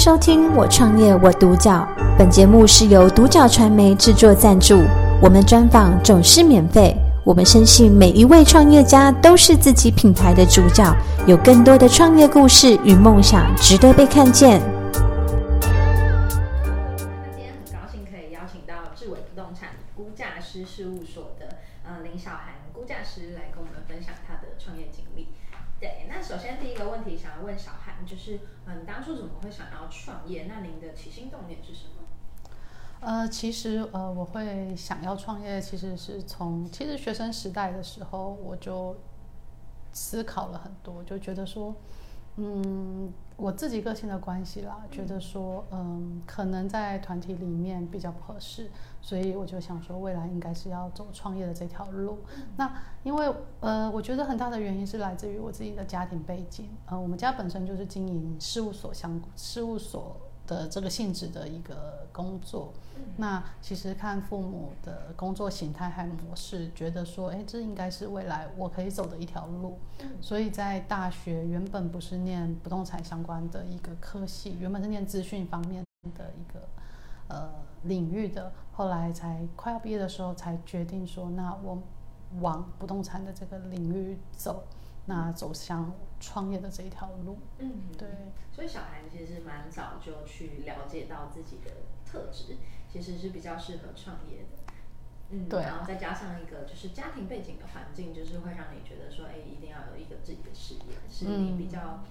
收听《我创业我独角》，本节目是由独角传媒制作赞助，我们专访总是免费。我们深信每一位创业家都是自己品牌的主角，有更多的创业故事与梦想值得被看见。那今天很高兴可以邀请到智伟不动产估价师事务所的呃林小涵估价师来跟我们分享他的创业经历。对，那首先第一个问题想要问小韩，就是嗯，当初怎么会想要创业？那您的起心动念是什么？呃，其实呃，我会想要创业，其实是从其实学生时代的时候，我就思考了很多，就觉得说，嗯，我自己个性的关系啦，觉得说，嗯，可能在团体里面比较不合适，所以我就想说，未来应该是要走创业的这条路。那因为呃，我觉得很大的原因是来自于我自己的家庭背景，呃，我们家本身就是经营事务所相事务所。的这个性质的一个工作，那其实看父母的工作形态和模式，觉得说，哎，这应该是未来我可以走的一条路。所以在大学原本不是念不动产相关的一个科系，原本是念资讯方面的一个呃领域的，后来才快要毕业的时候才决定说，那我往不动产的这个领域走。那走向创业的这一条路，嗯，对，所以小孩其实蛮早就去了解到自己的特质，其实是比较适合创业的，嗯，对，然后再加上一个就是家庭背景的环境，就是会让你觉得说，哎，一定要有一个自己的事业，是你比较，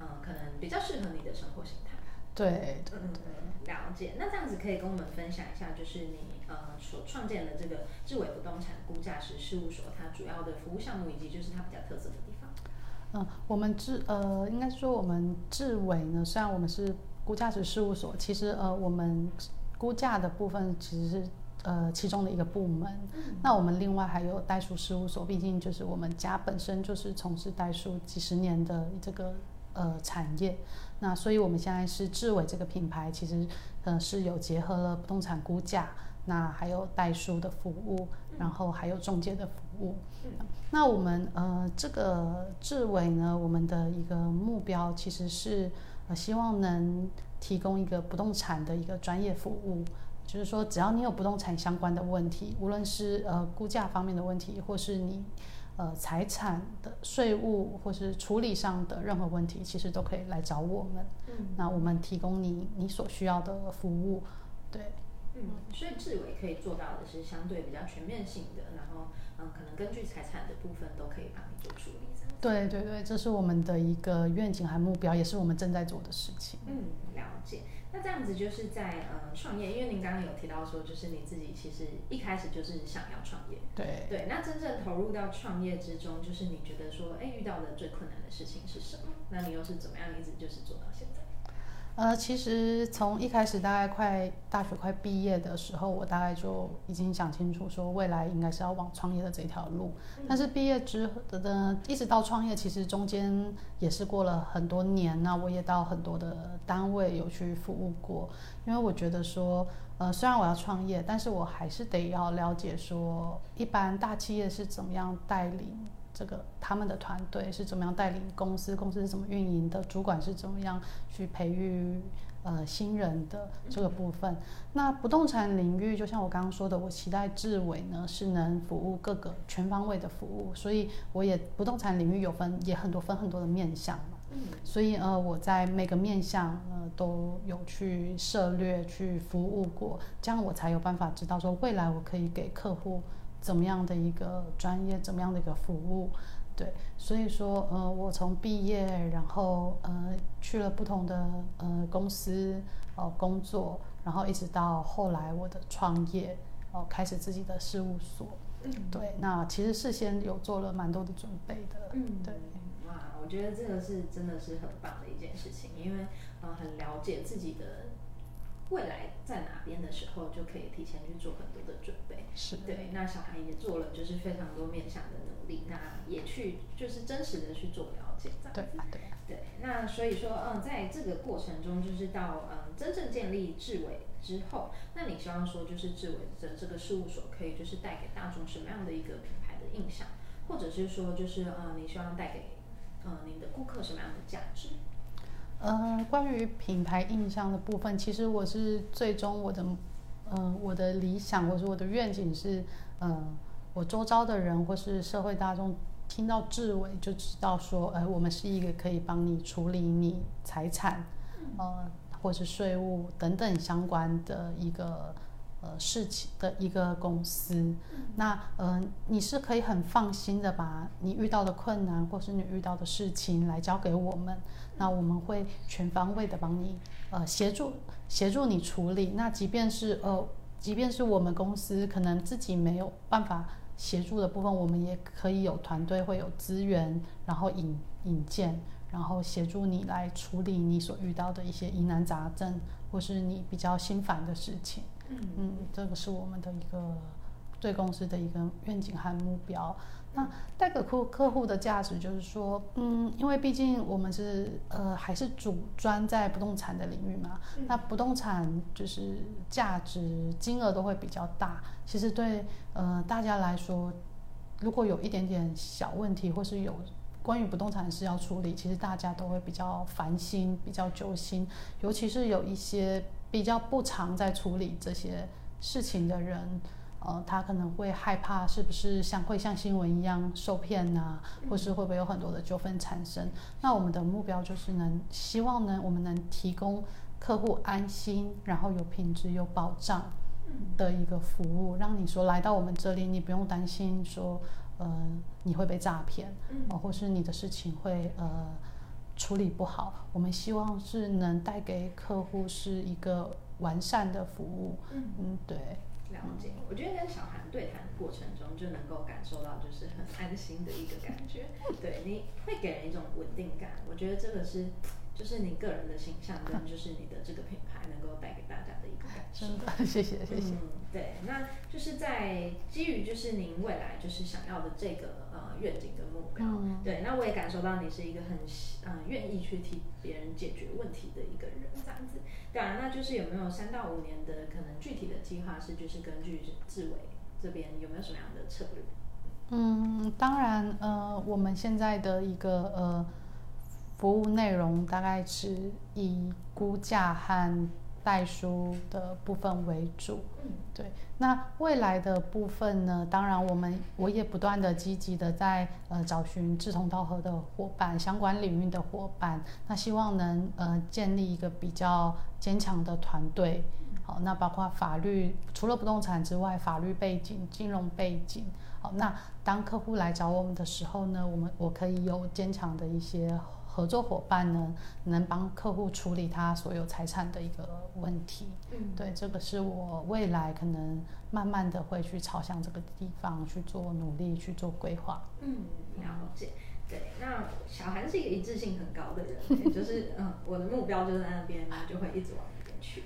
嗯，可能比较适合你的生活形态，对，嗯，了解。那这样子可以跟我们分享一下，就是你呃所创建的这个智伟不动产估价师事务所，它主要的服务项目以及就是它比较特色的地方。嗯，我们智呃，应该说我们智伟呢，虽然我们是估价师事务所，其实呃，我们估价的部分其实是呃其中的一个部门。那我们另外还有代数事务所，毕竟就是我们家本身就是从事代数几十年的这个呃产业。那所以我们现在是智伟这个品牌，其实呃是有结合了不动产估价。那还有代书的服务，然后还有中介的服务。那我们呃这个智伟呢，我们的一个目标其实是呃希望能提供一个不动产的一个专业服务，就是说只要你有不动产相关的问题，无论是呃估价方面的问题，或是你呃财产的税务或是处理上的任何问题，其实都可以来找我们。嗯，那我们提供你你所需要的服务，对。嗯，所以志伟可以做到的是相对比较全面性的，然后嗯，可能根据财产的部分都可以帮你做处理。对对对，这是我们的一个愿景和目标，也是我们正在做的事情。嗯，了解。那这样子就是在呃创业，因为您刚刚有提到说，就是你自己其实一开始就是想要创业。对对，那真正投入到创业之中，就是你觉得说，哎，遇到的最困难的事情是什么？那你又是怎么样一直就是做到现在？呃，其实从一开始大概快大学快毕业的时候，我大概就已经想清楚，说未来应该是要往创业的这条路。但是毕业之后的，一直到创业，其实中间也是过了很多年。那我也到很多的单位有去服务过，因为我觉得说，呃，虽然我要创业，但是我还是得要了解说，一般大企业是怎么样带领。这个他们的团队是怎么样带领公司？公司是怎么运营的？主管是怎么样去培育呃新人的这个部分？那不动产领域，就像我刚刚说的，我期待志伟呢是能服务各个全方位的服务，所以我也不动产领域有分也很多分很多的面向嘛。嗯，所以呃我在每个面向呃都有去涉略去服务过，这样我才有办法知道说未来我可以给客户。怎么样的一个专业，怎么样的一个服务，对，所以说，呃，我从毕业，然后呃去了不同的呃公司哦工作，然后一直到后来我的创业哦，开始自己的事务所，嗯，对，那其实事先有做了蛮多的准备的，嗯，对，哇，我觉得这个是真的是很棒的一件事情，因为呃很了解自己的。未来在哪边的时候，就可以提前去做很多的准备。是对，那小孩也做了，就是非常多面向的努力，那也去就是真实的去做了解，这样。对对对。那所以说，嗯，在这个过程中，就是到嗯真正建立智伟之后，那你希望说，就是智伟的这个事务所可以就是带给大众什么样的一个品牌的印象，或者是说，就是嗯，你希望带给嗯您的顾客什么样的价值？呃，关于品牌印象的部分，其实我是最终我的，呃，我的理想或是我的愿景是，呃，我周遭的人或是社会大众听到志伟就知道说，呃，我们是一个可以帮你处理你财产，呃，或是税务等等相关的一个。呃，事情的一个公司，那呃，你是可以很放心的把你遇到的困难或是你遇到的事情来交给我们，那我们会全方位的帮你呃协助协助你处理。那即便是呃，即便是我们公司可能自己没有办法协助的部分，我们也可以有团队会有资源，然后引引荐，然后协助你来处理你所遇到的一些疑难杂症或是你比较心烦的事情。嗯，这个是我们的一个对公司的一个愿景和目标。那带给客客户的价值就是说，嗯，因为毕竟我们是呃还是主专在不动产的领域嘛，那不动产就是价值金额都会比较大。其实对呃大家来说，如果有一点点小问题，或是有关于不动产是要处理，其实大家都会比较烦心，比较揪心，尤其是有一些。比较不常在处理这些事情的人，呃，他可能会害怕是不是像会像新闻一样受骗呐，或是会不会有很多的纠纷产生？那我们的目标就是能希望呢，我们能提供客户安心，然后有品质、有保障的一个服务，让你说来到我们这里，你不用担心说，呃，你会被诈骗，呃，或是你的事情会呃。处理不好，我们希望是能带给客户是一个完善的服务。嗯嗯，对，了解。我觉得跟小韩对谈的过程中，就能够感受到就是很安心的一个感觉。对，你会给人一种稳定感。我觉得这个是。就是你个人的形象跟就是你的这个品牌能够带给大家的一个感受。真的，谢谢谢谢。嗯，对，那就是在基于就是您未来就是想要的这个呃愿景跟目标。嗯。对，那我也感受到你是一个很嗯愿意去替别人解决问题的一个人这样子。对啊，那就是有没有三到五年的可能具体的计划是就是根据志伟这边有没有什么样的策略？嗯，当然呃我们现在的一个呃。服务内容大概是以估价和代书的部分为主。嗯，对。那未来的部分呢？当然，我们我也不断的积极的在呃找寻志同道合的伙伴，相关领域的伙伴。那希望能呃建立一个比较坚强的团队。好，那包括法律，除了不动产之外，法律背景、金融背景。好，那当客户来找我们的时候呢，我们我可以有坚强的一些。合作伙伴呢，能帮客户处理他所有财产的一个问题。嗯，对，这个是我未来可能慢慢的会去朝向这个地方去做努力去做规划。嗯，了解。对，那小韩是一个一致性很高的人，就是嗯，我的目标就在那边，那就会一直往那边去。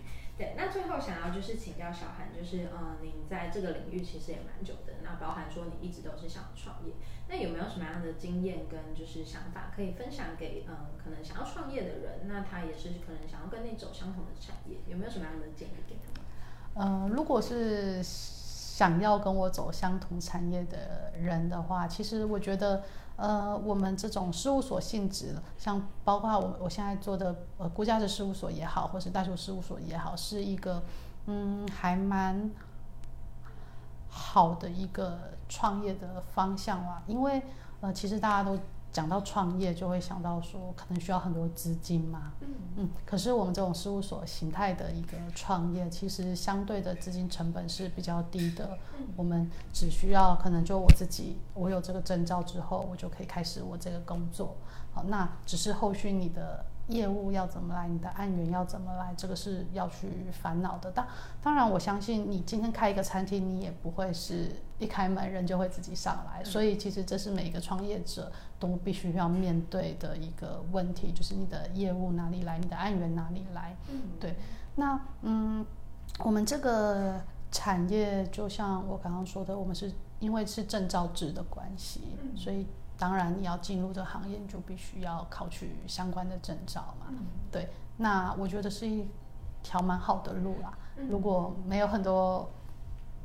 那最后想要就是请教小韩，就是嗯，您在这个领域其实也蛮久的，那包含说你一直都是想创业，那有没有什么样的经验跟就是想法可以分享给嗯，可能想要创业的人？那他也是可能想要跟你走相同的产业，有没有什么样的建议给他们？呃，如果是想要跟我走相同产业的人的话，其实我觉得。呃，我们这种事务所性质，像包括我我现在做的呃估价师事务所也好，或是代数事务所也好，是一个嗯还蛮好的一个创业的方向啊，因为呃其实大家都。讲到创业，就会想到说可能需要很多资金嘛。嗯嗯。可是我们这种事务所形态的一个创业，其实相对的资金成本是比较低的。嗯。我们只需要可能就我自己，我有这个证照之后，我就可以开始我这个工作。好，那只是后续你的。业务要怎么来？你的案源要怎么来？这个是要去烦恼的。当当然，我相信你今天开一个餐厅，你也不会是一开门人就会自己上来。所以，其实这是每一个创业者都必须要面对的一个问题，就是你的业务哪里来，你的案源哪里来？嗯，对。那嗯，我们这个产业就像我刚刚说的，我们是因为是证照制的关系，所以。当然，你要进入这行业，你就必须要考取相关的证照嘛。对，那我觉得是一条蛮好的路啦。如果没有很多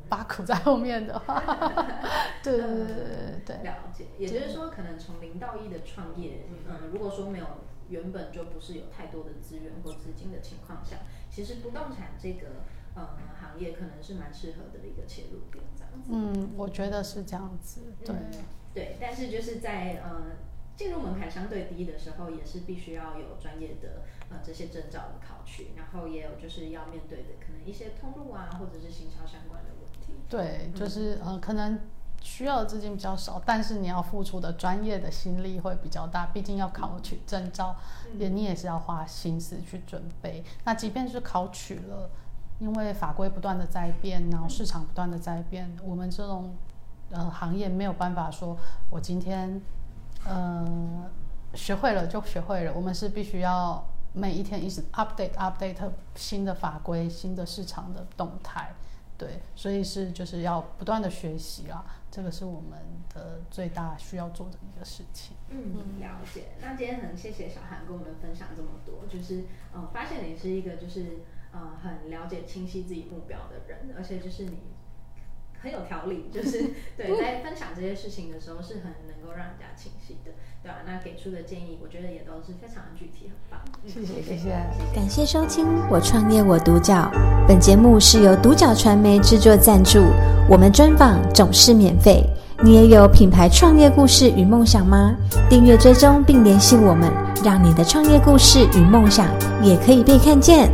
八苦在后面的话，对对对对对。了解，也就是说，可能从零到一的创业，嗯，如果说没有原本就不是有太多的资源或资金的情况下，其实不动产这个呃行业可能是蛮适合的一个切入点，这样子。嗯，我觉得是这样子，对。嗯对，但是就是在呃进入门槛相对低的时候，也是必须要有专业的呃这些证照的考取，然后也有就是要面对的可能一些通路啊，或者是行销相关的问题。对，就是呃，可能需要的资金比较少，但是你要付出的专业的心力会比较大，毕竟要考取证照，也你也是要花心思去准备。那即便是考取了，因为法规不断的在变，然后市场不断的在变，我们这种呃行业没有办法说，我今天呃学会了就学会了，我们是必须要每一天一直 update update 新的法规、新的市场的动态。对，所以是就是要不断的学习啦，这个是我们的最大需要做的一个事情。嗯，了解。那今天很谢谢小韩跟我们分享这么多，就是嗯、呃发现你是一个就是呃很了解、清晰自己目标的人，而且就是你很有条理，就是 对在分享这些事情的时候是很能够让人家清晰的，对吧、那给出的建议，我觉得也都是非常的具体，很棒。嗯谢谢谢谢谢谢感谢收听《我创业我独角》，本节目是由独角传媒制作赞助，我们专访总是免费。你也有品牌创业故事与梦想吗？订阅追踪并联系我们，让你的创业故事与梦想也可以被看见。